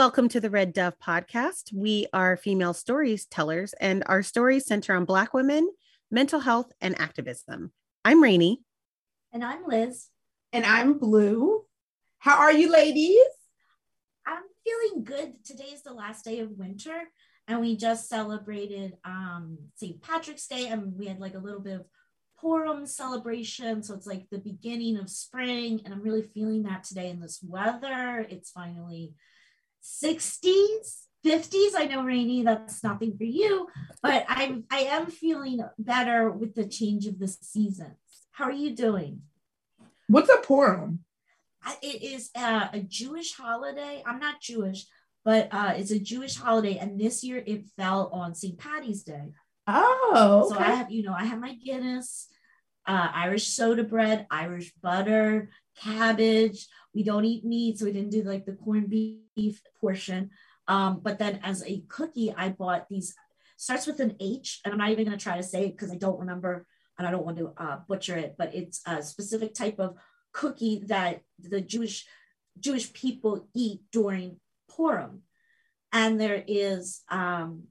welcome to the Red Dove podcast. We are female storytellers, and our stories center on Black women, mental health, and activism. I'm Rainey. And I'm Liz. And I'm Blue. How are you, ladies? I'm feeling good. Today is the last day of winter, and we just celebrated um, St. Patrick's Day, and we had like a little bit of Purim celebration. So it's like the beginning of spring, and I'm really feeling that today in this weather. It's finally 60s, 50s. I know, Rainey, that's nothing for you, but I'm I am feeling better with the change of the seasons. How are you doing? What's a Purim? It is uh, a Jewish holiday. I'm not Jewish, but uh, it's a Jewish holiday, and this year it fell on St. Patty's Day. Oh, okay. so I have, you know, I have my Guinness, uh, Irish soda bread, Irish butter, cabbage. We don't eat meat, so we didn't do like the corned beef portion. Um, but then as a cookie, I bought these. Starts with an H, and I'm not even going to try to say it because I don't remember, and I don't want to uh, butcher it. But it's a specific type of cookie that the Jewish Jewish people eat during Purim. And there is um,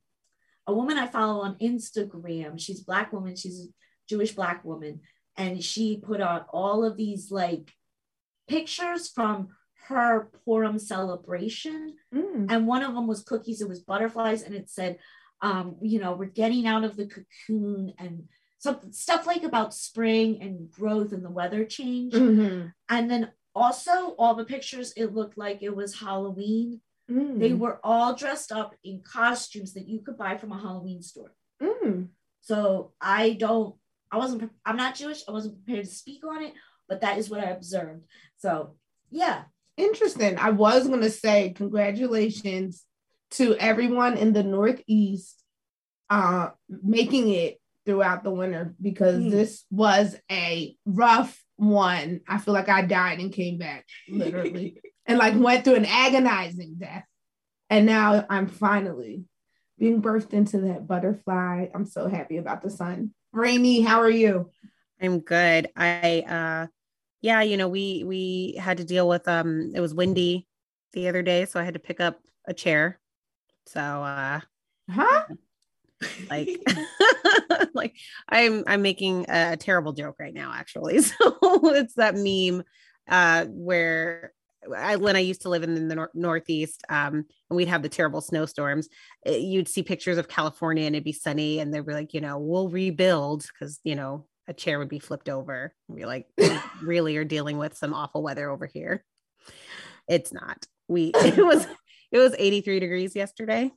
a woman I follow on Instagram. She's black woman. She's a Jewish black woman, and she put out all of these like pictures from her Purim celebration. Mm. And one of them was cookies. It was butterflies, and it said, um, you know, we're getting out of the cocoon and something stuff like about spring and growth and the weather change. Mm-hmm. And then also all the pictures, it looked like it was Halloween. Mm. They were all dressed up in costumes that you could buy from a Halloween store. Mm. So I don't, I wasn't, I'm not Jewish. I wasn't prepared to speak on it, but that is what I observed. So yeah. Interesting. I was going to say congratulations to everyone in the Northeast uh, making it throughout the winter because mm. this was a rough one. I feel like I died and came back literally and like went through an agonizing death. And now I'm finally being birthed into that butterfly. I'm so happy about the sun. Rainey, how are you? I'm good. I uh yeah, you know, we we had to deal with um it was windy the other day, so I had to pick up a chair. So uh huh? like like i'm i'm making a terrible joke right now actually so it's that meme uh where I, when I used to live in the nor- Northeast, um, and we'd have the terrible snowstorms, it, eh, you'd see pictures of California and it'd be sunny, and they'd be like, you know, we'll rebuild because you know a chair would be flipped over. And be like, really are dealing with some awful weather over here. It's not. We it was it was 83 degrees yesterday.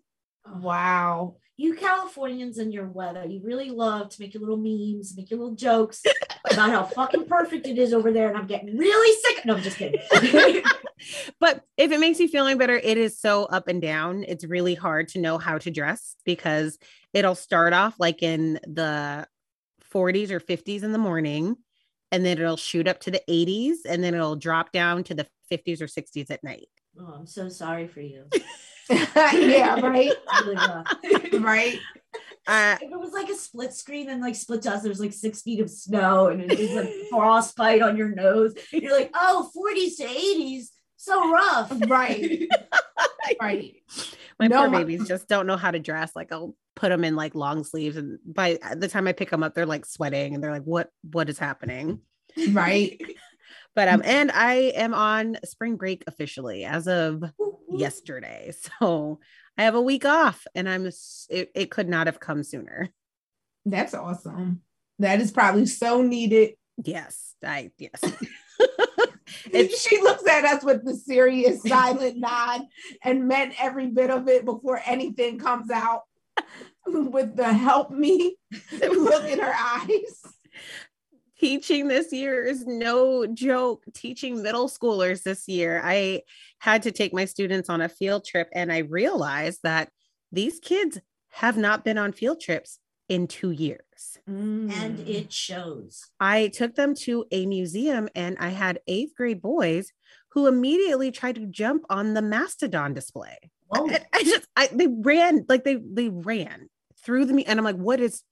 Wow you Californians and your weather, you really love to make your little memes, make your little jokes about how fucking perfect it is over there. And I'm getting really sick. No, I'm just kidding. but if it makes you feeling better, it is so up and down. It's really hard to know how to dress because it'll start off like in the 40s or 50s in the morning, and then it'll shoot up to the 80s, and then it'll drop down to the 50s or 60s at night. Oh, I'm so sorry for you. yeah, right. right. Uh, if it was like a split screen and like split dust, there's like six feet of snow and it's like frostbite on your nose. You're like, oh, 40s to 80s, so rough. Right. right. My no, poor my- babies just don't know how to dress. Like I'll put them in like long sleeves, and by the time I pick them up, they're like sweating and they're like, what what is happening? Right. but um, and I am on spring break officially as of yesterday. So I have a week off and I'm it, it could not have come sooner. That's awesome. That is probably so needed. Yes, I yes. She looks at us with the serious silent nod and meant every bit of it before anything comes out with the help me look in her eyes teaching this year is no joke. Teaching middle schoolers this year, I had to take my students on a field trip, and I realized that these kids have not been on field trips in two years. Mm. And it shows. I took them to a museum, and I had eighth grade boys who immediately tried to jump on the mastodon display. I, I, just, I, they ran like they they ran through the and I'm like, what is?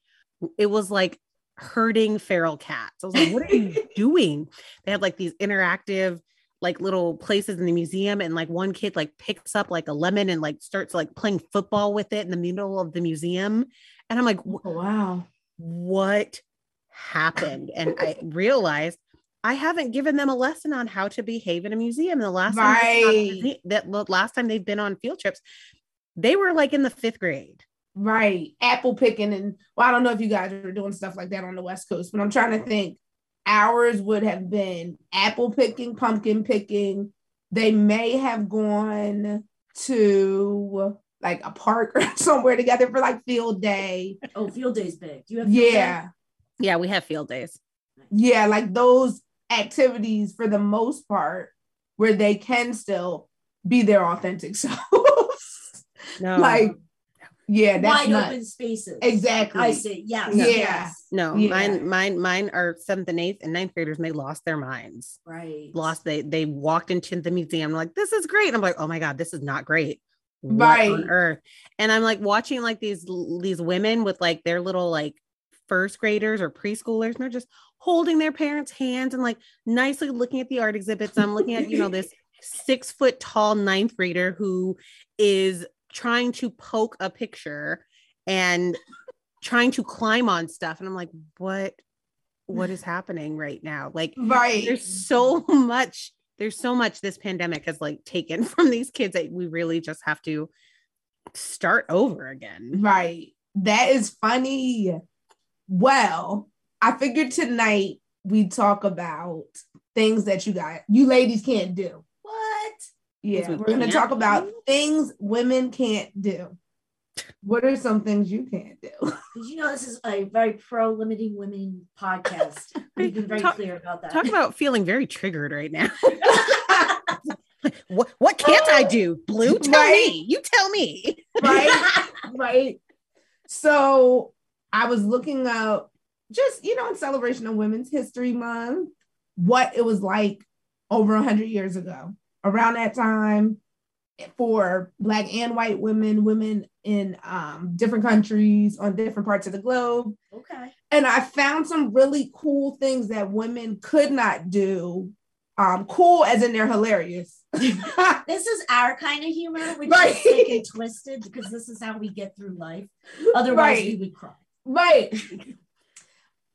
It was like herding feral cats. I was like, what are you doing? They had like these interactive like little places in the museum and like one kid like picks up like a lemon and like starts like playing football with it in the middle of the museum and i'm like Oh, wow. what happened and i realized i haven't given them a lesson on how to behave in a museum the last time they've been on Right. muse- that the last time they've been on field trips they were like in the fifth grade Right. Apple picking and well, I don't know if you guys are doing stuff like that on the West Coast, but I'm trying to think. Ours would have been apple picking, pumpkin picking. They may have gone to like a park or somewhere together for like field day. Oh, field day's big. Do you have field day? Yeah. yeah we have field days Yeah, like those activities for the most part where they can still be their authentic selves. no like, yeah, that's wide nuts. open spaces. Exactly. I see. Yes. Yeah. Yes. no Yeah. mine mine mine are seventh and eighth and ninth graders and they lost their minds Right. lost they they walked into the museum like this is great and i'm like oh my god this is not great what Right. on earth and i'm like watching like these these women with like their little like first graders or preschoolers and they're just holding their parents hands and like nicely looking at the art exhibits i'm looking at you know this six foot tall ninth grader who is trying to poke a picture and trying to climb on stuff and i'm like what what is happening right now like Right. there's so much there's so much this pandemic has like taken from these kids that we really just have to start over again Right. That is funny. Well, I figured tonight we talk about things that you got you ladies can't do. What? Yeah, we we're gonna talk about things women can't do. What are some things you can't do? Did you know this is a very pro limiting women podcast? We've been very Talk- clear about that. talk about feeling very triggered right now what what can't i do blue tell Right. me you tell me right? right. So I was looking up just, you know, in celebration of Women's History Month, what it was like over 100 years ago. Around that time, for Black and white women, women in um, different countries on different parts of the globe. okay. And I found some really cool things that women could not do. Um, cool as in they're hilarious. This is our kind of humor, which Right. is sick and twisted because this is how we get through life. Otherwise, Right. we would cry. Right.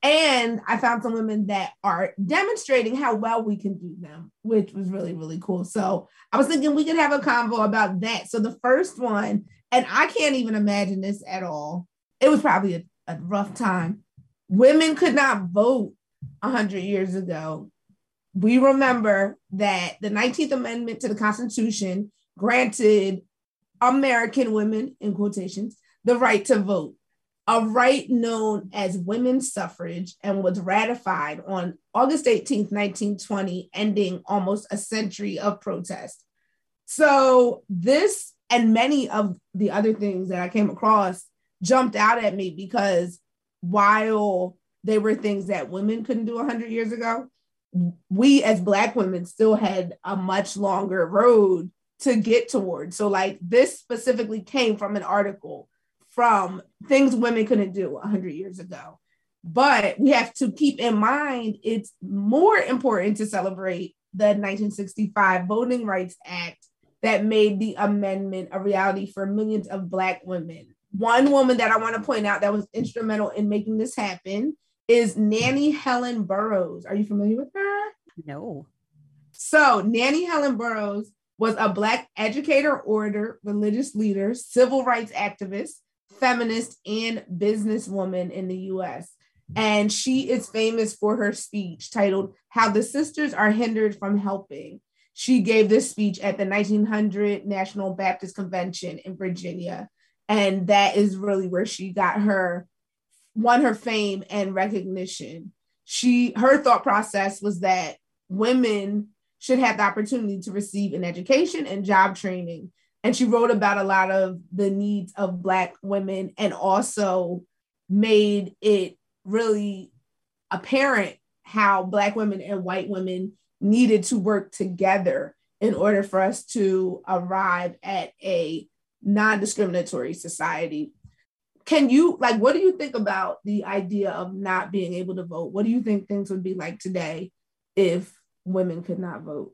And I found some women that are demonstrating how well we can do them, which was really, really cool. So I was thinking we could have a convo about that. So the first one, and I can't even imagine this at all. It was probably a, a rough time. Women could not vote 100 years ago. We remember that the 19th Amendment to the Constitution granted American women, in quotations, the right to vote a right known as women's suffrage and was ratified on August 18th, 1920, ending almost a century of protest. So, this and many of the other things that I came across jumped out at me because while they were things that women couldn't do 100 years ago, we as Black women still had a much longer road to get towards. So, like, this specifically came from an article from things women couldn't do 100 years ago. But we have to keep in mind it's more important to celebrate the 1965 Voting Rights Act that made the amendment a reality for millions of Black women. One woman that I want to point out that was instrumental in making this happen is Nannie Helen Burroughs. Are you familiar with her? no So, Nannie Helen Burroughs was a Black educator, orator, religious leader, civil rights activist, feminist, and businesswoman in the US. And she is famous for her speech titled How the Sisters Are Hindered from Helping. She gave this speech at the 1900 National Baptist Convention in Virginia. And that is really where she got her, won her fame and recognition. She, her thought process was that women should have the opportunity to receive an education and job training. And she wrote about a lot of the needs of Black women and also made it really apparent how Black women and white women needed to work together in order for us to arrive at a non discriminatory society. Can you, like, what do you think about the idea of not being able to vote? What do you think things would be like today if women could not vote?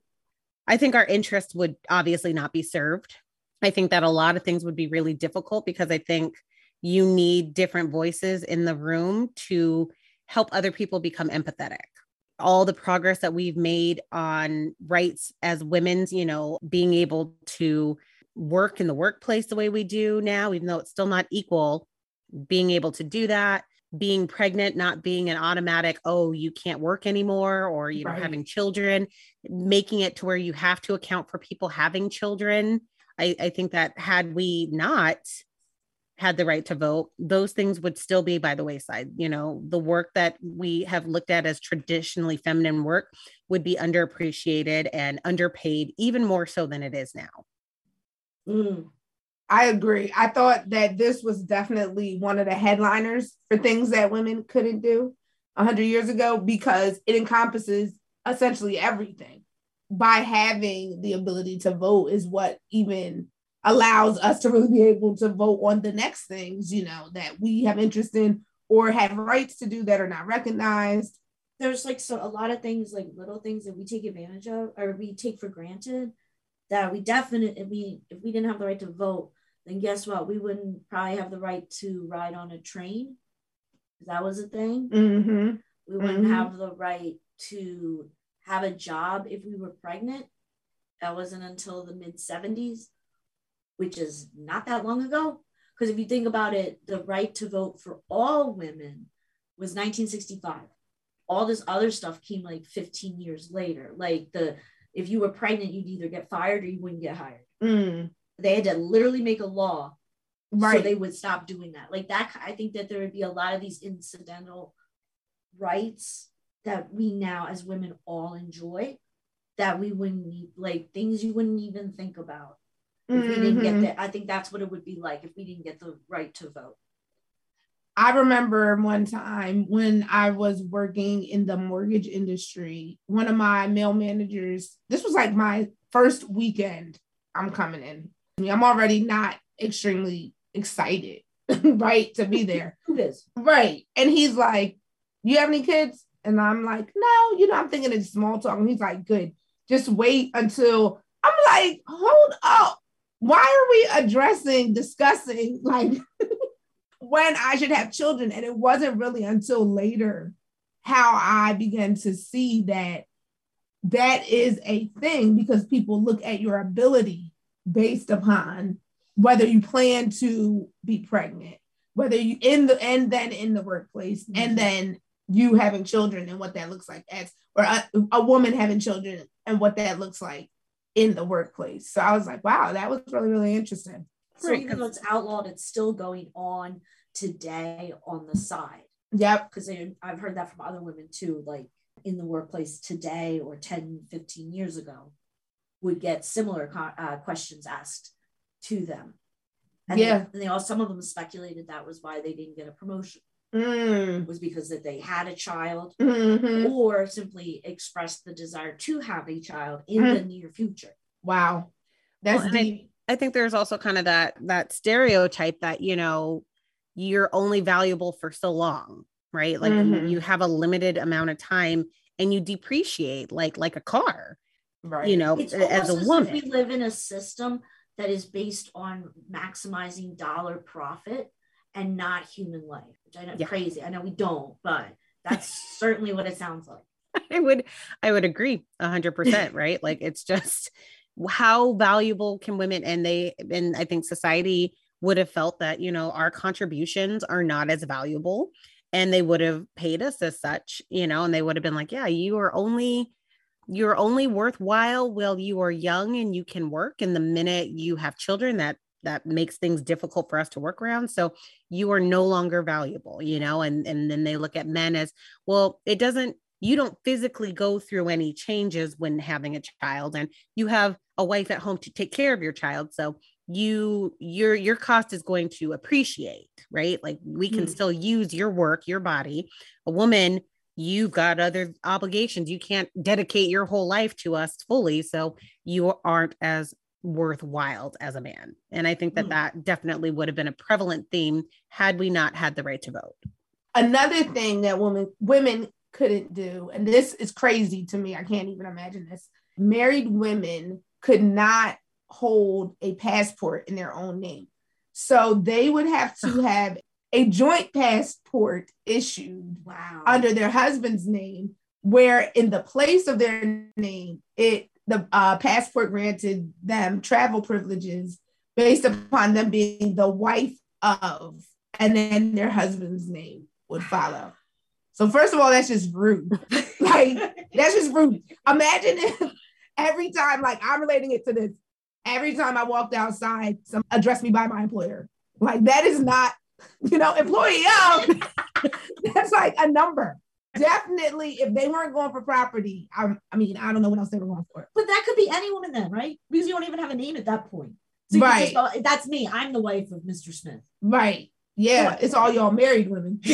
I think our interest would obviously not be served. I think that a lot of things would be really difficult because I think you need different voices in the room to help other people become empathetic. All the progress that we've made on rights as women's, you know, being able to work in the workplace the way we do now, even though it's still not equal, being able to do that, being pregnant not being an automatic oh you can't work anymore or you know right. having children making it to where you have to account for people having children I, I think that had we not had the right to vote those things would still be by the wayside you know the work that we have looked at as traditionally feminine work would be underappreciated and underpaid even more so than it is now mm. I agree. I thought that this was definitely one of the headliners for things that women couldn't do 100 years ago because it encompasses essentially everything. By having the ability to vote, is what even allows us to really be able to vote on the next things, you know, that we have interest in or have rights to do that are not recognized. There's like so a lot of things, like little things that we take advantage of or we take for granted that we definitely, if we didn't have the right to vote, then guess what? We wouldn't probably have the right to ride on a train. That was a thing. Mm-hmm. We wouldn't mm-hmm. have the right to have a job if we were pregnant. That wasn't until the mid 70s, which is not that long ago. Because if you think about it, the right to vote for all women was 1965. All this other stuff came like 15 years later. Like the if you were pregnant, you'd either get fired or you wouldn't get hired. Mm. They had to literally make a law right. so they would stop doing that. Like that, I think that there would be a lot of these incidental rights that we now as women all enjoy that we wouldn't need, like things you wouldn't even think about if mm-hmm. we didn't get mm-hmm. that. I think that's what it would be like if we didn't get the right to vote. I remember one time when I was working in the mortgage industry, one of my male managers, this was like my first weekend I'm coming in. I'm already not extremely excited, right, to be there. Who is? Right. And he's like, You have any kids? And I'm like, No, you know, I'm thinking it's small talk. And he's like, Good. Just wait until I'm like, Hold up. Why are we addressing, discussing like when I should have children? And it wasn't really until later how I began to see that that is a thing because people look at your ability based upon whether you plan to be pregnant, whether you in the and then in the workplace, mm-hmm. and then you having children and what that looks like as or a, a, woman having children and what that looks like in the workplace. So I was like, wow, that was really really interesting. So even though it's outlawed, it's still going on today on the side. Yep. Because I've heard that from other women too, like in the workplace today or 10, 15 years ago would get similar uh, questions asked to them. And yeah. They, they all, some of them speculated that was why they didn't get a promotion. Mm. Was because that they had a child mm-hmm. or simply expressed the desire to have a child in mm. the near future. Wow. That's well, I, I think there's also kind of that that stereotype that, you know, you're only valuable for so long, right? Like mm-hmm. you have a limited amount of time and you depreciate like like a car right you know it's as a woman we live in a system that is based on maximizing dollar profit and not human life which i know yeah. crazy. I know we don't but that's certainly what it sounds like. I would i would agree a 100% right? Like it's just how valuable can women and they and i think society would have felt that you know our contributions are not as valuable and they would have paid us as such you know and they would have been like yeah you are only you're only worthwhile while you are young and you can work and the minute you have children that that makes things difficult for us to work around so you are no longer valuable you know and and then they look at men as well it doesn't you don't physically go through any changes when having a child and you have a wife at home to take care of your child so you your your cost is going to appreciate right like we can mm. still use your work your body a woman you've got other obligations. You can't dedicate your whole life to us fully. So you aren't as worthwhile as a man. And I think that mm. that definitely would have been a prevalent theme had we not had the right to vote. Another thing that women women couldn't do, and this is crazy to me, I can't even imagine this. married women could not hold a passport in their own name. So they would have to have a joint passport issued Wow. under their husband's name, where in the place of their name, it the uh, passport granted them travel privileges based upon them being the wife of, and then their husband's name would follow. So first of all, that's just rude. like that's just rude. Imagine if every time, like I'm relating it to this, every time I walked outside, some addressed me by my employer. Like that is not, you know, employee of. that's like a number. Definitely, if they weren't going for property, I, I mean, I don't know what else they were going for. But that could be any woman then, right? Because you don't even have a name at that point. So you Right. just go, that's me. I'm the wife of Mr. Smith. Right. Yeah, it's all y'all married women.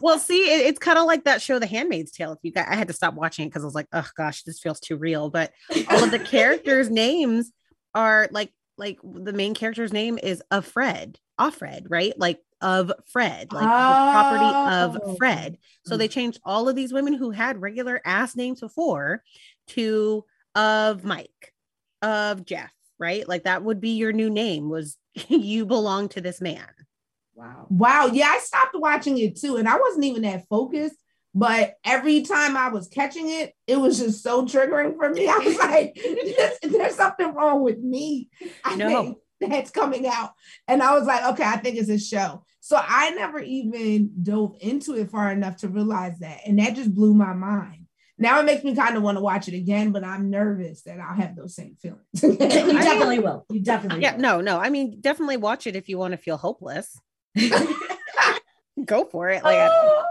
Well, see, it, it's kind of like that show, The Handmaid's Tale. If you got, I had to stop watching it because I was like, oh gosh, this feels too real. But all of the characters' names are like, like the main character's name is of Fred, off Fred, right? Like of Fred, like the property Oh. of Fred. So they changed all of these women who had regular ass names before to of Mike, of Jeff, right? Like that would be your new name was you belong to this man. Wow. Wow. Yeah, I stopped watching it too. And I wasn't even that focused. But every time I was catching it, it was just so triggering for me. I was like, there's, there's something wrong with me. I No. think that's coming out. And I was like, okay, I think it's a show. So I never even dove into it far enough to realize that. And that just blew my mind. Now it makes me kind of want to watch it again, but I'm nervous that I'll have those same feelings. You definitely will. You definitely Yeah, will. no, no. I mean, definitely watch it if you want to feel hopeless. Go for it. Like I, oh,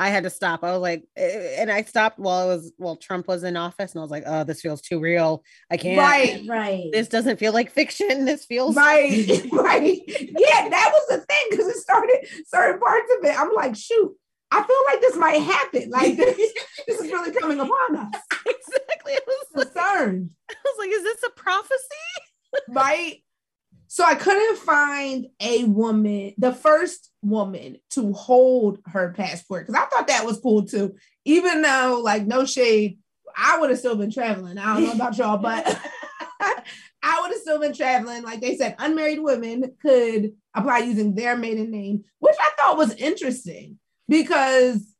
I had to stop. I was like, eh, and I stopped while I was while Trump was in office, and I was like, oh, this feels too real. I can't. Right. Right. This doesn't feel like fiction. This feels Right, right. Yeah, that was the thing because it started certain parts of it. I'm like, shoot, I feel like this might happen. Like this, this is really coming upon us. exactly. I was, like, Concerned, I was like, is this a prophecy? right? So I couldn't find a woman, the first woman to hold her passport because I thought that was cool too. Even though, like, no shade, I would have still been traveling. I don't know about y'all, but I would have still been traveling. Like they said, unmarried women could apply using their maiden name, which I thought was interesting because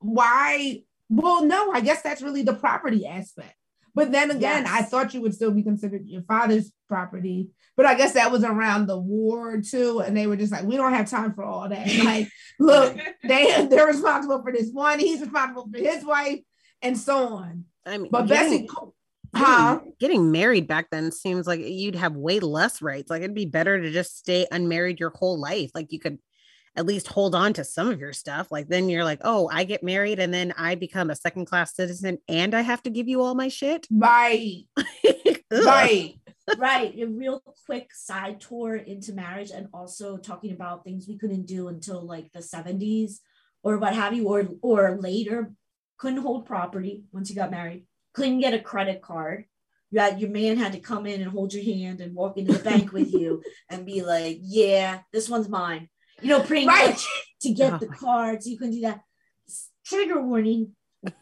why? Well, no, I guess that's really the property aspect. But then again, Yes. I thought you would still be considered your father's property. But I guess that was around the war too, and they were just like, we don't have time for all that. Like, look, they they're responsible for this one. He's responsible for his wife, and so on. I mean, But getting- Bessie, huh? getting, getting married back then seems like you'd have way less rights. Like it'd be better to just stay unmarried your whole life. Like you could at least hold on to some of your stuff. Like then you're like, oh, I get married and then I become a second class citizen and I have to give you all my shit. Right, right. right. A real quick side tour into marriage and also talking about things we couldn't do until like the 70s or what have you, or or later. Couldn't hold property once you got married, couldn't get a credit card. You had your man had to come in and hold your hand and walk into the bank with you and be like, Yeah, this one's mine. You know, pretty Right. much to get Oh the cards. You couldn't do that. Trigger warning,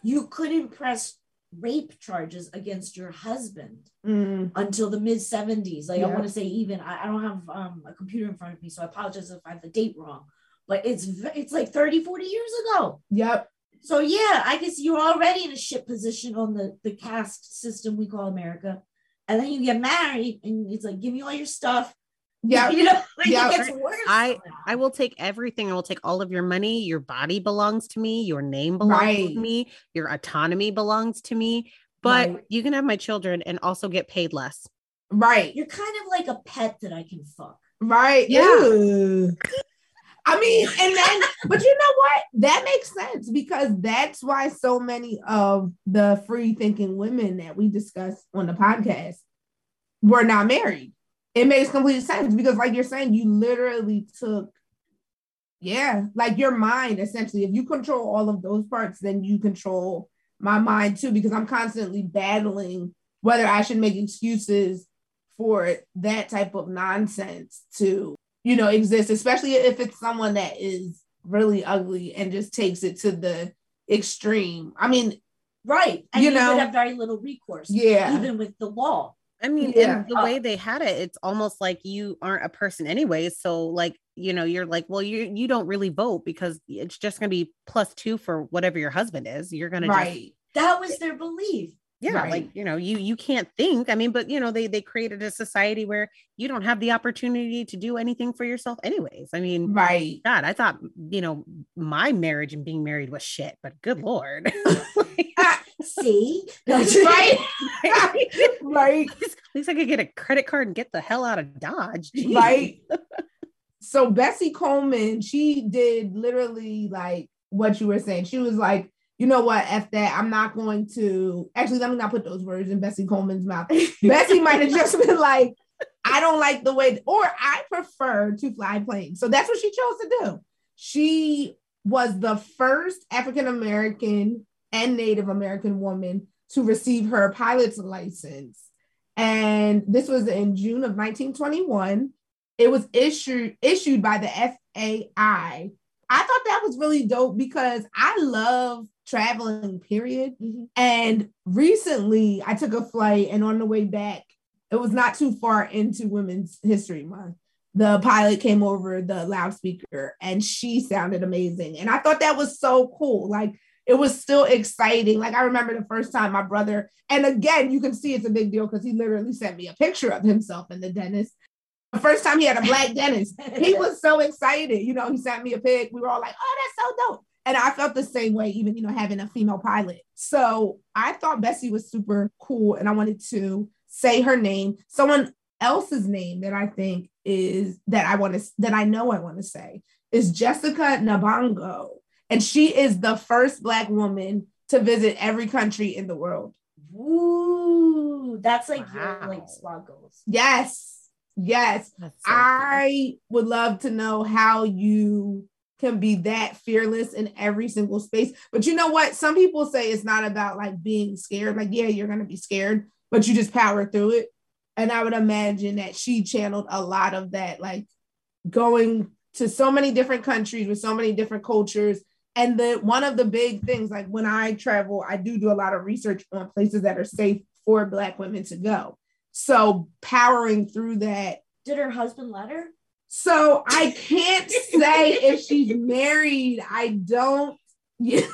you couldn't press rape charges against your husband Mm, until the mid 70s. Like I Yeah. want to say even I, I don't have um, a computer in front of me, so I apologize if I have the date wrong. But it's it's like 30, 40 years ago. yep. So yeah, I guess you're already in a shit position on the the caste system we call America. And then you get married and it's like, give me all your stuff. Yep. you know, like Yeah. it gets worse. I- I will take everything. I will take all of your money. Your body belongs to me. Your name belongs Right. to me. Your autonomy belongs to me. But Right. you can have my children and also get paid less. Right. You're kind of like a pet that I can fuck. Right. Yeah. Ew. I mean, and then, but you know what? That makes sense because that's why so many of the free thinking women that we discuss on the podcast were not married. It makes complete sense because, like you're saying, you literally took, yeah, like your mind essentially. If you control all of those parts, then you control my mind too, because I'm constantly battling whether I should make excuses for that type of nonsense to you know exist especially if it's someone that is really ugly and just takes it to the extreme i mean right. And You you, know? would have very little recourse, Yeah. even with the law. I mean, Yeah. and the way they had it, it's almost like you aren't a person anyway. So, like, you know, you're like, well, you you don't really vote because it's just gonna be plus two for whatever your husband is. You're gonna just right. That was their belief. Yeah Right. like you know you you can't think i mean but you know they they created a society where you don't have the opportunity to do anything for yourself anyways i mean Right. god i thought you know my marriage and being married was shit but good lord Like, uh, See? No, Right. right. at least i could get a credit card and get the hell out of dodge Jeez. Right. so Bessie Coleman, she did literally like what you were saying. She was like, you know what, F that. I'm not going to actually let me not put those words in Bessie Coleman's mouth. Bessie might have just been like, I don't like the way, or I prefer to fly planes. So that's what she chose to do. She was the first African American and Native American woman to receive her pilot's license. And this was in June of 1921. It was issued issued by the FAI. I thought that was really dope because I love traveling, period. Mhm. And recently I took a flight and on the way back, it was not too far into Women's History Month. The pilot came over the loudspeaker and she sounded amazing. And I thought that was so cool. Like it was still exciting. Like I remember the first time my brother, and again, you can see it's a big deal because he literally sent me a picture of himself in the dentist. The first time he had a black dentist, he was so excited. You know, he sent me a pic. We were all like, oh, that's so dope. And I felt the same way, even, you know, having a female pilot. So I thought Bessie was super cool and I wanted to say her name. Someone else's name that I think is that I want to, that I know I want to say is Jessica Nabongo. And she is the first Black woman to visit every country in the world. Woo. That's like your like SWAT goals. Yes. Yes. So cool. I would love to know how you can be that fearless in every single space. But you know what? Some people say it's not about like being scared. Like, yeah, you're going to be scared, but you just power through it. And I would imagine that she channeled a lot of that, like going to so many different countries with so many different cultures. And the one of the big things, like when I travel, I do do a lot of research on places that are safe for Black women to go. So powering through that Did her husband let her? so I can't say if she's married. I don't. Yeah.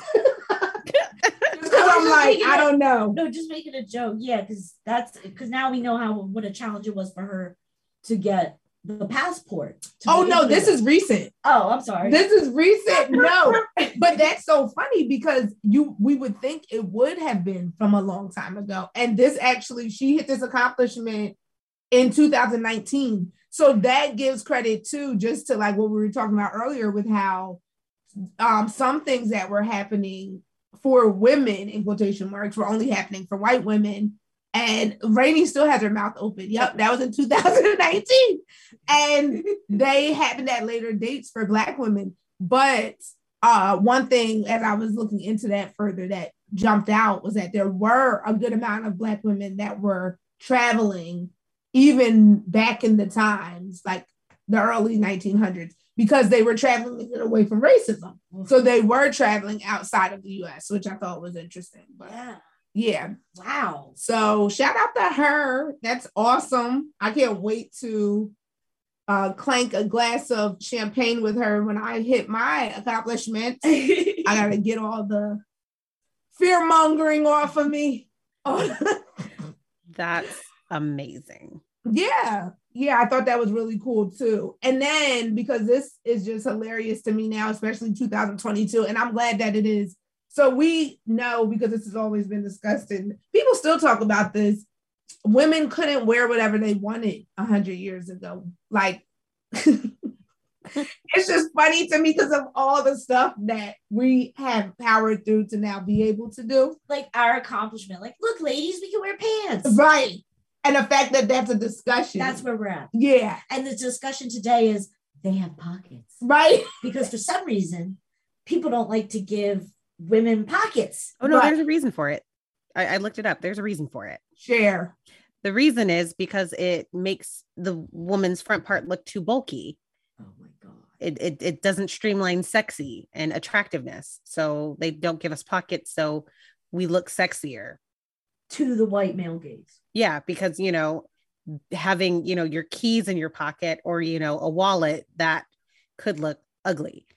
Because I'm like, I don't know. No, just making a joke. Yeah, because that's because now we know how what a challenge it was for her to get the passport. Oh no, this is recent. Oh, I'm sorry. This is recent. No, but that's so funny because you we would think it would have been from a long time ago, and this actually she hit this accomplishment in 2019. So that gives credit too, just to like what we were talking about earlier with how um, some things that were happening for women in quotation marks were only happening for white women. And Rainey still has her mouth open. Yep, that was in 2019. And they happened at later dates for black women. But uh, one thing as I was looking into that further that jumped out was that there were a good amount of black women that were traveling even back in the times, like the early 1900s, because they were traveling away from racism. So they were traveling outside of the US, which I thought was interesting. But yeah. Yeah. Wow. So shout out to her. That's awesome. I can't wait to uh, clank a glass of champagne with her when I hit my accomplishment. I gotta get all the fear mongering off of me. That's amazing. Yeah. Yeah, I thought that was really cool too. And then because this is just hilarious to me now, especially 2022, and I'm glad that it is. So we know because this has always been discussed, and people still talk about this. Women couldn't wear whatever they wanted a 100 years ago. Like, it's just funny to me because of all the stuff that we have powered through to now be able to do. like our accomplishment. Like, look, ladies, we can wear pants. Right. And the fact that that's a discussion. That's where we're at. yeah. And the discussion today is they have pockets Right. because for some reason people don't like to give women pockets. Oh no, Right. there's a reason for it. I, I looked it up. There's a reason for it. Share. The reason is because it makes the woman's front part look too bulky. Oh my god. It, it, it doesn't streamline sexy and attractiveness. So they don't give us pockets. So we look sexier. To the white male gaze. Yeah, because you know, having you know your keys in your pocket or you know a wallet that could look ugly.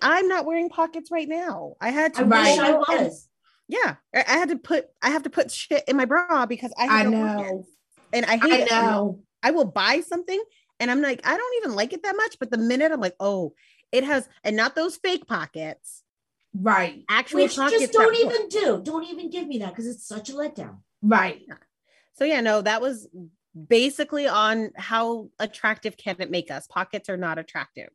I'm not wearing pockets right now. I had to. I wish I was. Yeah, I had to put. I have to put shit in my bra because I. I know. pockets. and I hate I it. know. I will buy something and I'm like, I don't even like it that much. But the minute I'm like, oh, it has, and not those fake pockets, Right. actual Which pockets. just don't even do. Don't even give me that because it's such a letdown. Right. So yeah, no, that was basically on how attractive can it make us. Pockets are not attractive,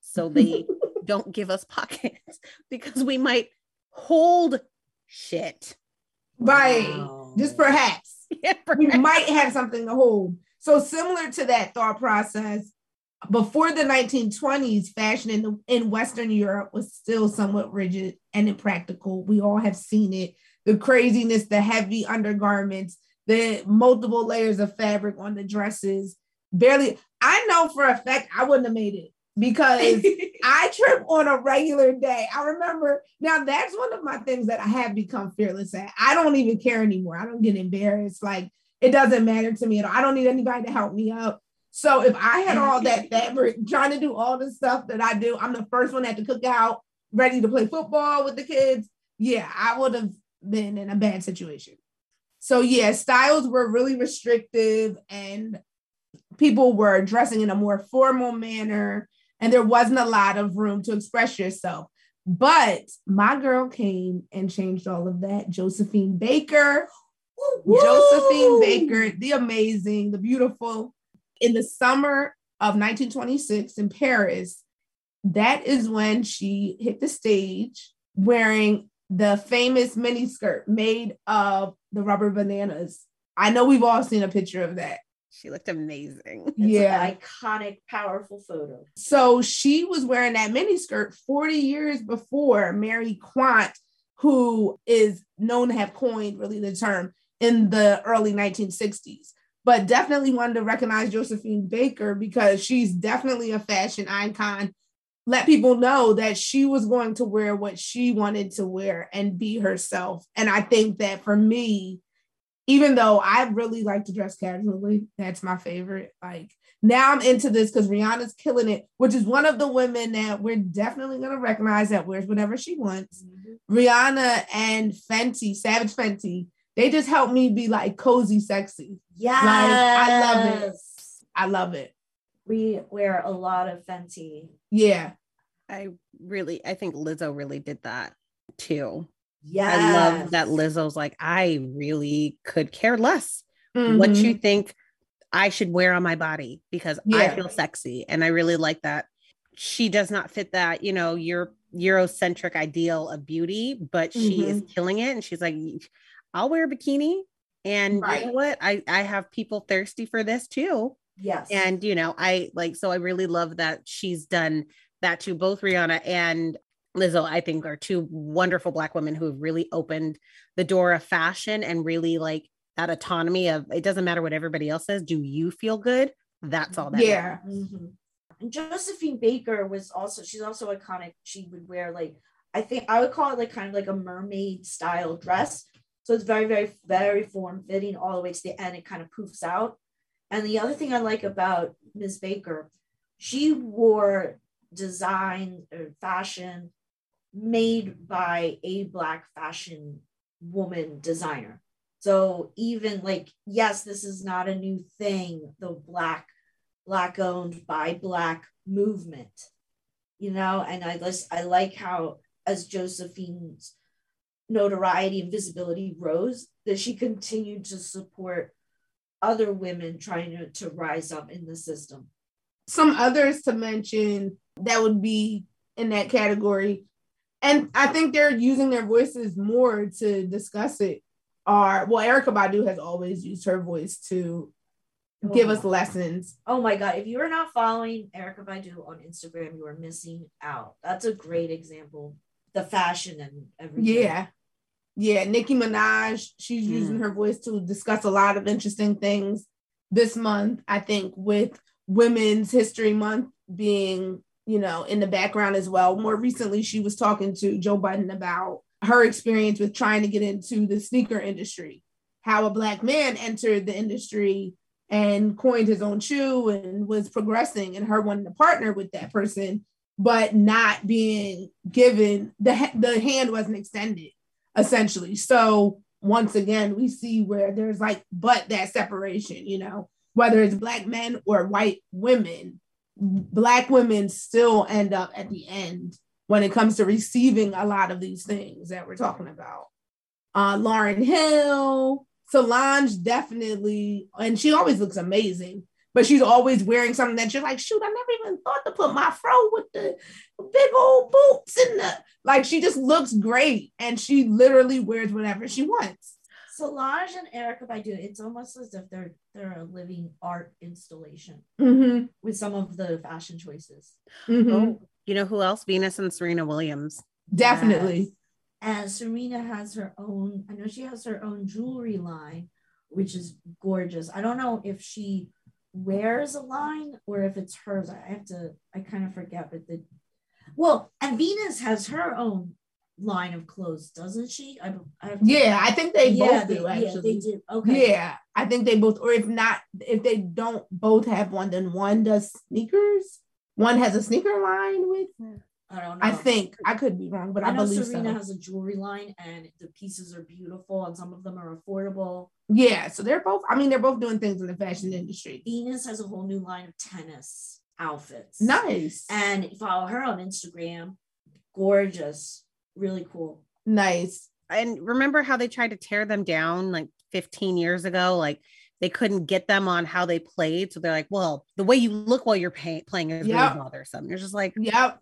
so they don't give us pockets because we might hold shit. Right. Wow. Just perhaps. Yeah, we might have something to hold. So similar to that thought process, before the 1920s, fashion in the, in Western Europe was still somewhat rigid and impractical. We all have seen it. The craziness, the heavy undergarments, the multiple layers of fabric on the dresses. Barely, I know for a fact I wouldn't have made it because I trip on a regular day. I remember now that's one of my things that I have become fearless at. I don't even care anymore. I don't get embarrassed. Like it doesn't matter to me at all. I don't need anybody to help me up. So if I had all that fabric trying to do all the stuff that I do, I'm the first one at the cookout, ready to play football with the kids. Yeah, I would have been in a bad situation. So yeah, styles were really restrictive and people were dressing in a more formal manner and there wasn't a lot of room to express yourself. But my girl came and changed all of that. Josephine Baker, Josephine Baker, the amazing, the beautiful. In the summer of 1926 in Paris, that is when she hit the stage wearing the famous miniskirt made of the rubber bananas. I know we've all seen a picture of that. She looked amazing. It's yeah. an iconic, powerful photo. So she was wearing that miniskirt 40 years before Mary Quant, who is known to have coined really the term in the early 1960s. But definitely wanted to recognize Josephine Baker because she's definitely a fashion icon. Let people know that she was going to wear what she wanted to wear and be herself. And I think that for me, even though I really like to dress casually, that's my favorite. Like now I'm into this because Rihanna's killing it, which is one of the women that we're definitely gonna recognize that wears whatever she wants. Mm-hmm. Rihanna and Fenty, Savage Fenty, they just help me be like cozy sexy. Yes. I love it. I love it. We wear a lot of Fenty. Yeah. I really, I think Lizzo really did that too. Yes. I love that Lizzo's like, I really could care less what Mhm. you think I should wear on my body because I feel sexy. And I really like that. She does not fit that, you know, your Eurocentric ideal of beauty, but she is Mm-hmm. killing it. And she's like, I'll wear a bikini. And you know what? I, I have people thirsty for this too. Yes. And you know, I like so I really love that she's done that to both Rihanna and Lizzo, I think are two wonderful black women who have really opened the door of fashion and really like that autonomy of it doesn't matter what everybody else says. Do you feel good? That's all that Yeah. Mhm. And Josephine Baker was also, she's also iconic. She would wear like, I think I would call it like kind of like a mermaid style dress. So it's very, very, very form fitting all the way to the end. It kind of poofs out. And the other thing I like about Ms. Baker, she wore design or fashion made by a black fashion woman designer. So even like, yes, this is not a new thing, the black, black owned by black movement, you know, and I just I like how as Josephine's notoriety and visibility rose, that she continued to support other women trying to, to rise up in the system. Some others to mention that would be in that category. And I think they're using their voices more to discuss it. Are well, Erykah Badu has always used her voice to give us oh. lessons. Oh my God. If you are not following Erykah Badu on Instagram, you are missing out. That's a great example. The fashion and everything. Yeah. Yeah. Nicki Minaj, she's mm. using her voice to discuss a lot of interesting things this month. I think with Women's History Month being, you know, in the background as well. More recently, she was talking to Joe Biden about her experience with trying to get into the sneaker industry, how a black man entered the industry and coined his own shoe and was progressing, and her wanting to partner with that person, but not being given the the hand wasn't extended essentially. So once again, we see where there's like but that separation, you know, whether it's black men or white women, black women still end up at the end when it comes to receiving a lot of these things that we're talking about. Uh, Lauryn Hill, Solange definitely, and she always looks amazing, but she's always wearing something that you're like, shoot, I never even thought to put my fro with the big old boots and the like. She just looks great, and she literally wears whatever she wants. Solange and Erykah Badu, it's almost as if they're they're a living art installation Mm-hmm. with some of the fashion choices. Mm-hmm. Oh, you know who else? Venus and Serena Williams. Definitely. And Serena has her own, I know she has her own jewelry line, which is gorgeous. I don't know if she wears a line or if it's hers. I have to, I kind of forget, but the, well, and Venus has her own line of clothes, doesn't she? I, I Yeah, I think they yeah, both they, do yeah, actually. they do. Okay. Yeah, I think they both, or if not, if they don't both have one, then one does sneakers. One has a sneaker line with. I don't know. I think I could be wrong, but I, I know believe Serena so. has a jewelry line and the pieces are beautiful and some of them are affordable. Yeah, so they're both. I mean, they're both doing things in the fashion industry. Venus has a whole new line of tennis outfits. Nice, And follow her on Instagram. Gorgeous. Really cool. nice. And remember how they tried to tear them down like 15 years ago? Like they couldn't get them on how they played. So they're like, well, the way you look while you're pay- playing is Yep. really bothersome. You're just like, Yep.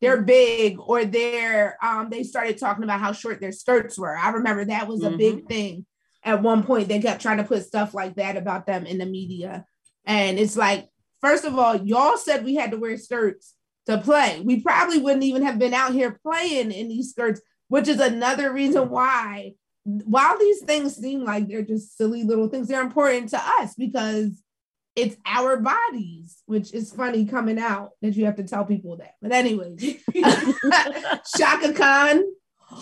They're big, or they're um. They started talking about how short their skirts were. I remember that was a big thing. At one point, they kept trying to put stuff like that about them in the media, and it's like, first of all, y'all said we had to wear skirts to play. We probably wouldn't even have been out here playing in these skirts, which is another reason why. While these things seem like they're just silly little things, they're important to us because it's our bodies, which is funny coming out that you have to tell people that. But anyway, Chaka Khan,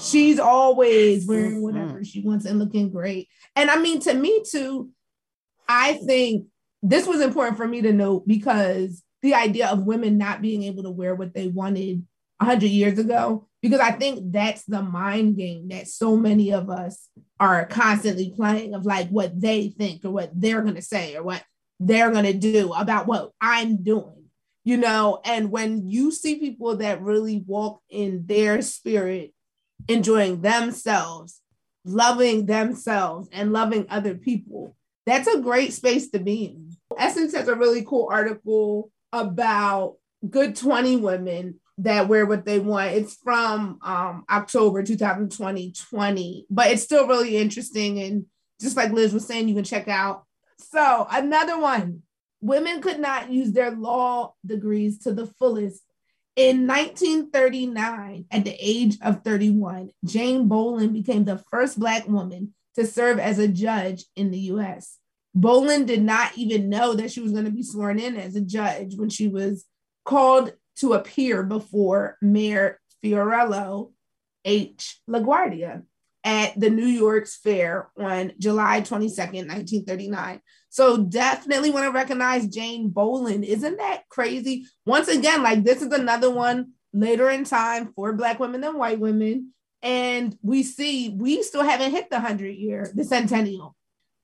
she's always wearing whatever mm-hmm. she wants and looking great. And I mean, to me too, I think this was important for me to note because the idea of women not being able to wear what they wanted 100 years ago, because I think that's the mind game that so many of us are constantly playing of like what they think or what they're going to say or what they're going to do about what I'm doing, you know. And when you see people that really walk in their spirit, enjoying themselves, loving themselves, and loving other people, that's a great space to be in. Essence has a really cool article about good 20 women that wear what they want. It's from um, October 2020, 20, but it's still really interesting. And just like Liz was saying, you can check out. So, another one women could not use their law degrees to the fullest. In 1939, at the age of 31, Jane Bolin became the first Black woman to serve as a judge in the US. Bolin did not even know that she was going to be sworn in as a judge when she was called to appear before Mayor Fiorello H. LaGuardia at the New York's Fair on July 22nd, 1939. So definitely want to recognize Jane Bolin. Isn't that crazy? Once again, like this is another one later in time for Black women than white women. And we see we still haven't hit the 100 year, the centennial.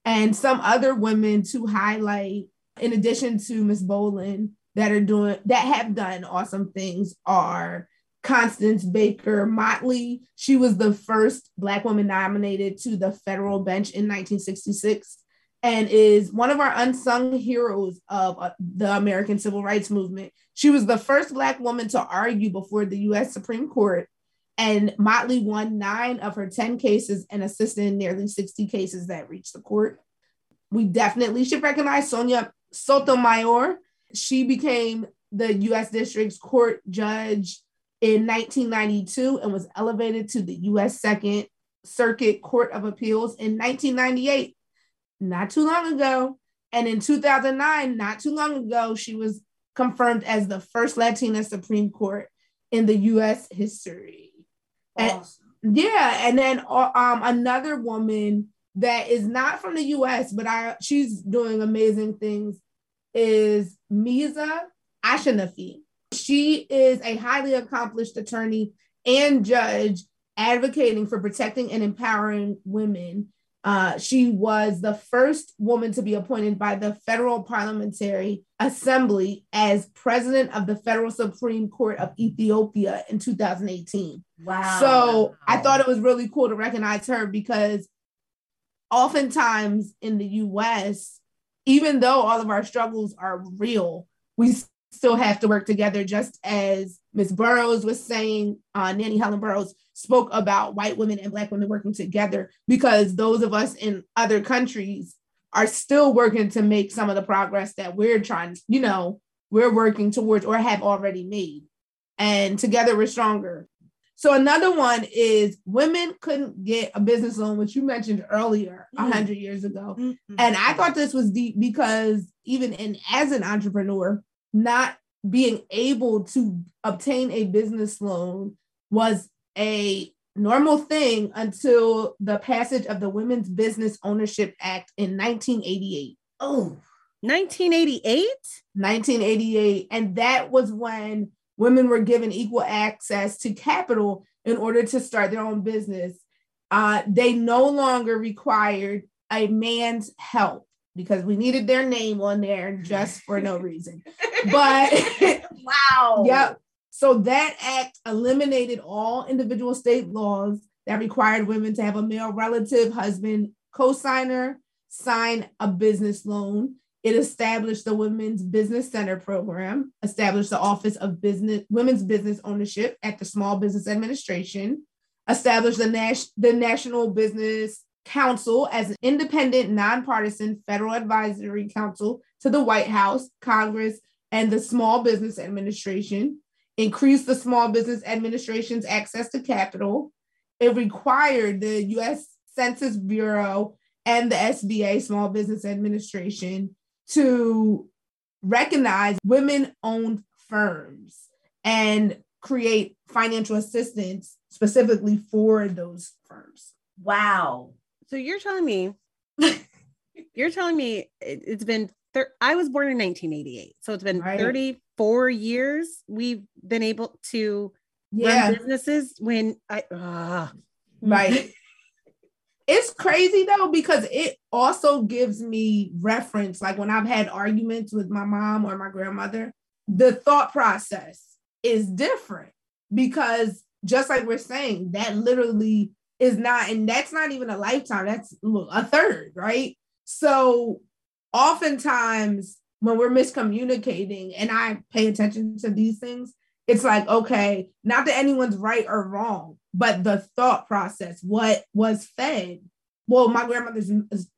And some other women to highlight, in addition to Miss Bolin, that are doing that have done awesome things are Constance Baker Motley. She was the first Black woman nominated to the federal bench in 1966 and is one of our unsung heroes of uh, the American Civil Rights Movement. She was the first Black woman to argue before the US Supreme Court, and Motley won nine of her 10 cases and assisted in nearly 60 cases that reached the court. We definitely should recognize Sonia Sotomayor. She became the US District's Court judge in 1992 and was elevated to the US Second Circuit Court of Appeals in 1998, not too long ago. And in 2009, not too long ago, she was confirmed as the first Latina Supreme Court in the US history. And Awesome. Yeah, and then uh, um another woman that is not from the U.S. but I she's doing amazing things is Meaza Ashenafi. She is a highly accomplished attorney and judge advocating for protecting and empowering women. Uh, she was the first woman to be appointed by the Federal Parliamentary Assembly as president of the Federal Supreme Court of Ethiopia in 2018. Wow. So I thought it was really cool to recognize her because oftentimes in the US, even though all of our struggles are real, we still have to work together, just as Ms. Burroughs was saying, uh, Nannie Helen Burroughs spoke about white women and Black women working together because those of us in other countries are still working to make some of the progress that we're trying, you know, we're working towards or have already made. And together we're stronger. So another one is women couldn't get a business loan, which you mentioned earlier, a mm-hmm. hundred years ago. Mm-hmm. And I thought this was deep because even in as an entrepreneur, not being able to obtain a business loan was a normal thing until the passage of the Women's Business Ownership Act in 1988. Oh, 1988? 1988. And that was when women were given equal access to capital in order to start their own business. Uh, they no longer required a man's help because we needed their name on there just for no reason. But wow. Yep. So that act eliminated all individual state laws that required women to have a male relative, husband, co-signer sign a business loan. It established the Women's Business Center program, established the Office of Business Women's Business Ownership at the Small Business Administration, established the, Nas- the National Business Council as an independent, nonpartisan federal advisory council to the White House, Congress, and the Small Business Administration, increased the Small Business Administration's access to capital. It required the US Census Bureau and the SBA, Small Business Administration, to recognize women owned firms and create financial assistance specifically for those firms. Wow. So you're telling me, you're telling me it, has been, thir- I was born in 1988. So it's been right. 34 years we've been able to yeah. run businesses when I, uh. right. it's crazy though, because it also gives me reference. Like when I've had arguments with my mom or my grandmother, the thought process is different because just like we're saying, that literally is not, and that's not even a lifetime, that's a third, right? So oftentimes when we're miscommunicating and I pay attention to these things, it's like, okay, not that anyone's right or wrong, but the thought process, what was fed. Well, my grandmother's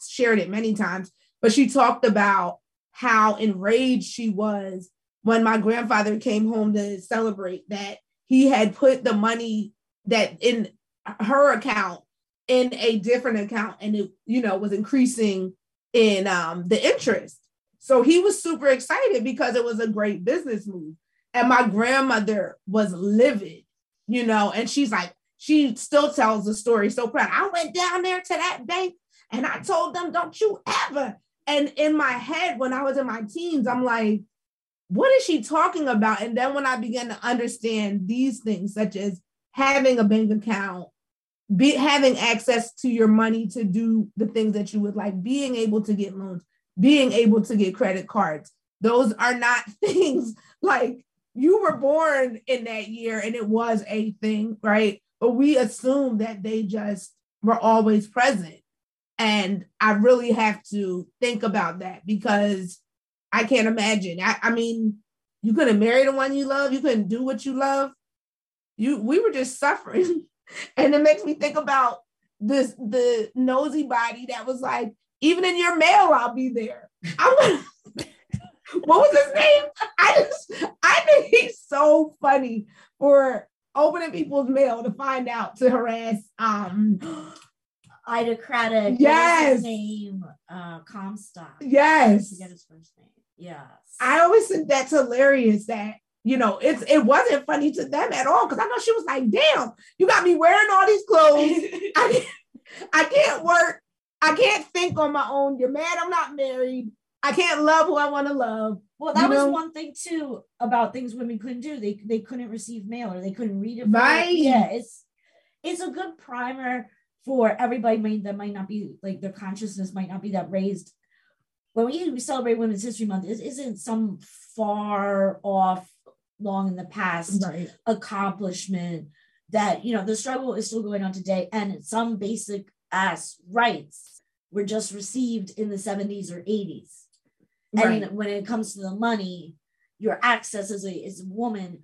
shared it many times, but she talked about how enraged she was when my grandfather came home to celebrate that he had put the money that in her account in a different account and it you know was increasing in um the interest. So he was super excited because it was a great business move. And my grandmother was livid you know and she's like she still tells the story so proud. I went down there to that bank and i told them don't you ever. And in my head when i was in my teens i'm like what is she talking about? And then when i began to understand these things such as having a bank account be having access to your money to do the things that you would like, being able to get loans, being able to get credit cards. Those are not things like you were born in that year and it was a thing, right? But we assume that they just were always present. And I really have to think about that because I can't imagine. I, I mean, you couldn't marry the one you love, you couldn't do what you love. You we were just suffering and it makes me think about this the nosy body that was like, even in your mail, I'll be there. I'm gonna. what was his name? I just I think he's so funny for opening people's mail to find out to harass um Ida Craddock. Yes. name uh Comstock. Yes. I forget his first name. Yes. I always think that's hilarious that you know, it's it wasn't funny to them at all because I know she was like, "Damn, you got me wearing all these clothes. I can't, I can't work. I can't think on my own. You're mad I'm not married. I can't love who I want to love." Well, that You was know? one thing too about things women couldn't do. They they couldn't receive mail or they couldn't read it. Right. Yeah, it's it's a good primer for everybody might, that might not be like their consciousness might not be that raised. When we, we celebrate Women's History Month, it isn't some far off, long in the past Right. accomplishment that you know the struggle is still going on today, and some basic ass rights were just received in the 70s or 80s. Right. And when it comes to the money, your access as a, as a woman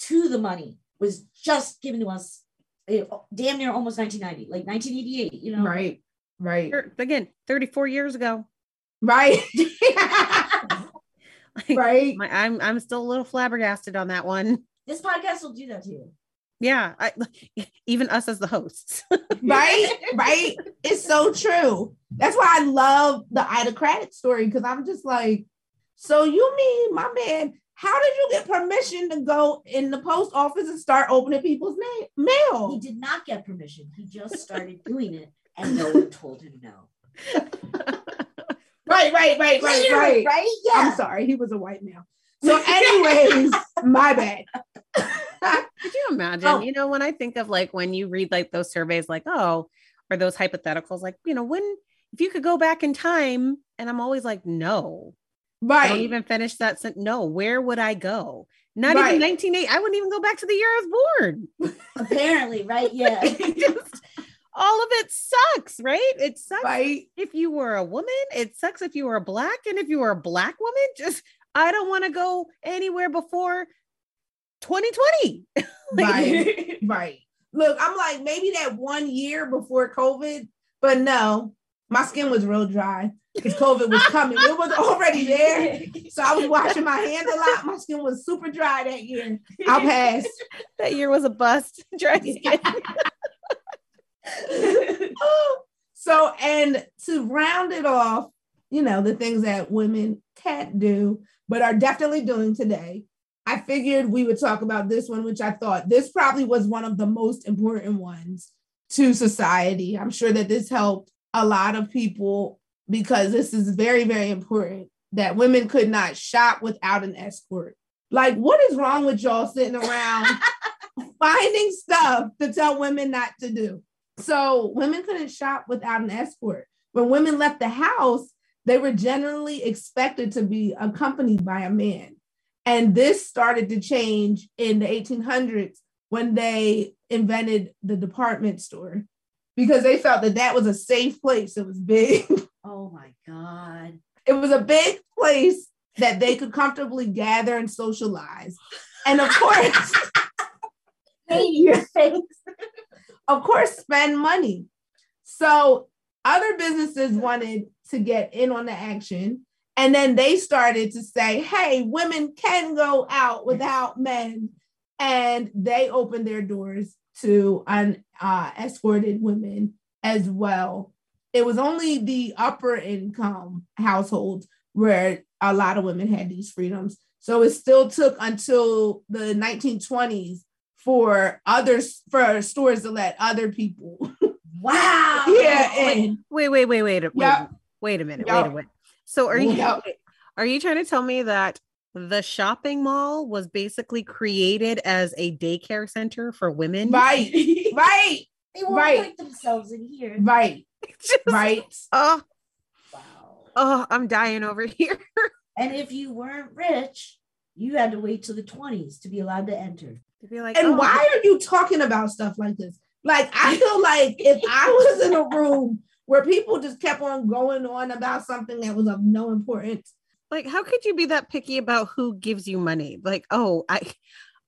to the money was just given to us eh, damn near almost 1990, like 1988, you know? Right. Right. Again, 34 years ago. Right. Like, right. my- I'm I'm still a little flabbergasted on that one. This podcast will do that to you. Yeah, I, even us as the hosts. right right it's so true that's why i love the ida craddock story because i'm just like so you mean my man how did you get permission to go in the post office and start opening people's na- He did not get permission. He just started doing it and no one told him no. Right right right right right right? Yeah. i'm sorry he was a white male so anyways my bad Could you imagine? Oh. You know, when I think of like when you read like those surveys, like, oh, or those hypotheticals, like, you know, when if you could go back in time, and I'm always like, no, Right. I right don't even finish that sentence. No, where would I go? Not Right. even 1980. I wouldn't even go back to the year I was born. Apparently, right? Yeah. Just, all of it sucks, right? It sucks right if you were a woman. It sucks if you were a black, and if you were a black woman, just I don't want to go anywhere before 2020. Like, right right look i'm like maybe that one year before covid but no my skin was real dry because covid was coming it was already there so i was washing my hands a lot my skin was super dry that year i'll pass that year was a bust. Dry skin. so and to round it off you know the things that women can't do but are definitely doing today i figured we would talk about this one which i thought this probably was one of the most important ones to society. I'm sure that this helped a lot of people because this is very very important that women could not shop without an escort. Like what is wrong with y'all sitting around finding stuff to tell women not to do so women couldn't shop without an escort. When women left the house, they were generally expected to be accompanied by a man. And this started to change in the 1800s when they invented the department store because they felt that that was a safe place. It was big. oh my God. it was a big place that they could comfortably gather and socialize. And of course, Hate your face. Of course, spend money. So other businesses wanted to get in on the action. And then they started to say, hey, women can go out without men. And they opened their doors to un, uh, women as well. It was only the upper income households where a lot of women had these freedoms. So it still took until the 1920s for others for stores to let other people Wow. yeah in. Wait, wait, wait, wait, wait, Yep. wait a minute. Yep. Wait a minute. So are you Yep. are you trying to tell me that the shopping mall was basically created as a daycare center for women? right right They won't Right. put themselves in here. right Just- right Oh, Wow. oh, I'm dying over here. And if you weren't rich, you had to wait till the 20s to be allowed to enter. Be like, and oh, why are you talking about stuff like this like i feel like if i was in a room where people just kept on going on about something that was of no importance like how could you be that picky about who gives you money? Like, oh, I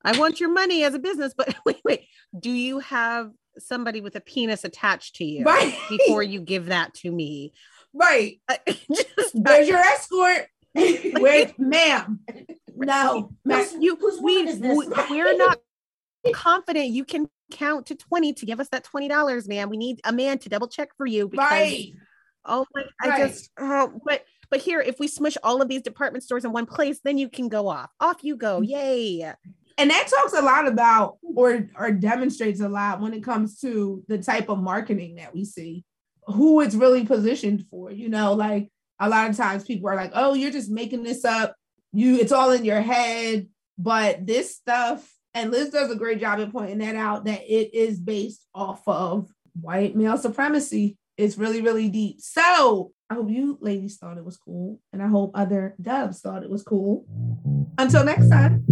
I want your money as a business, but wait, wait, do you have somebody with a penis attached to you Right. before you give that to me? right Just where's your escort Wait, ma'am no ma'am. You we, woman is this? we we're not confident you can count to 20 to give us that $20 man we need a man to double check for you because right oh my i Right. just oh but But here, if we smush all of these department stores in one place, then you can go off. Off you go. Mm-hmm. Yay. And that talks a lot about or or demonstrates a lot when it comes to the type of marketing that we see, who it's really positioned for. You know, like a lot of times people are like, oh, you're just making this up. You it's all in your head. But this stuff, and Liz does a great job at pointing that out that it is based off of white male supremacy. It's really, really deep. So I hope you ladies thought it was cool. And I hope other doves thought it was cool. Until next time.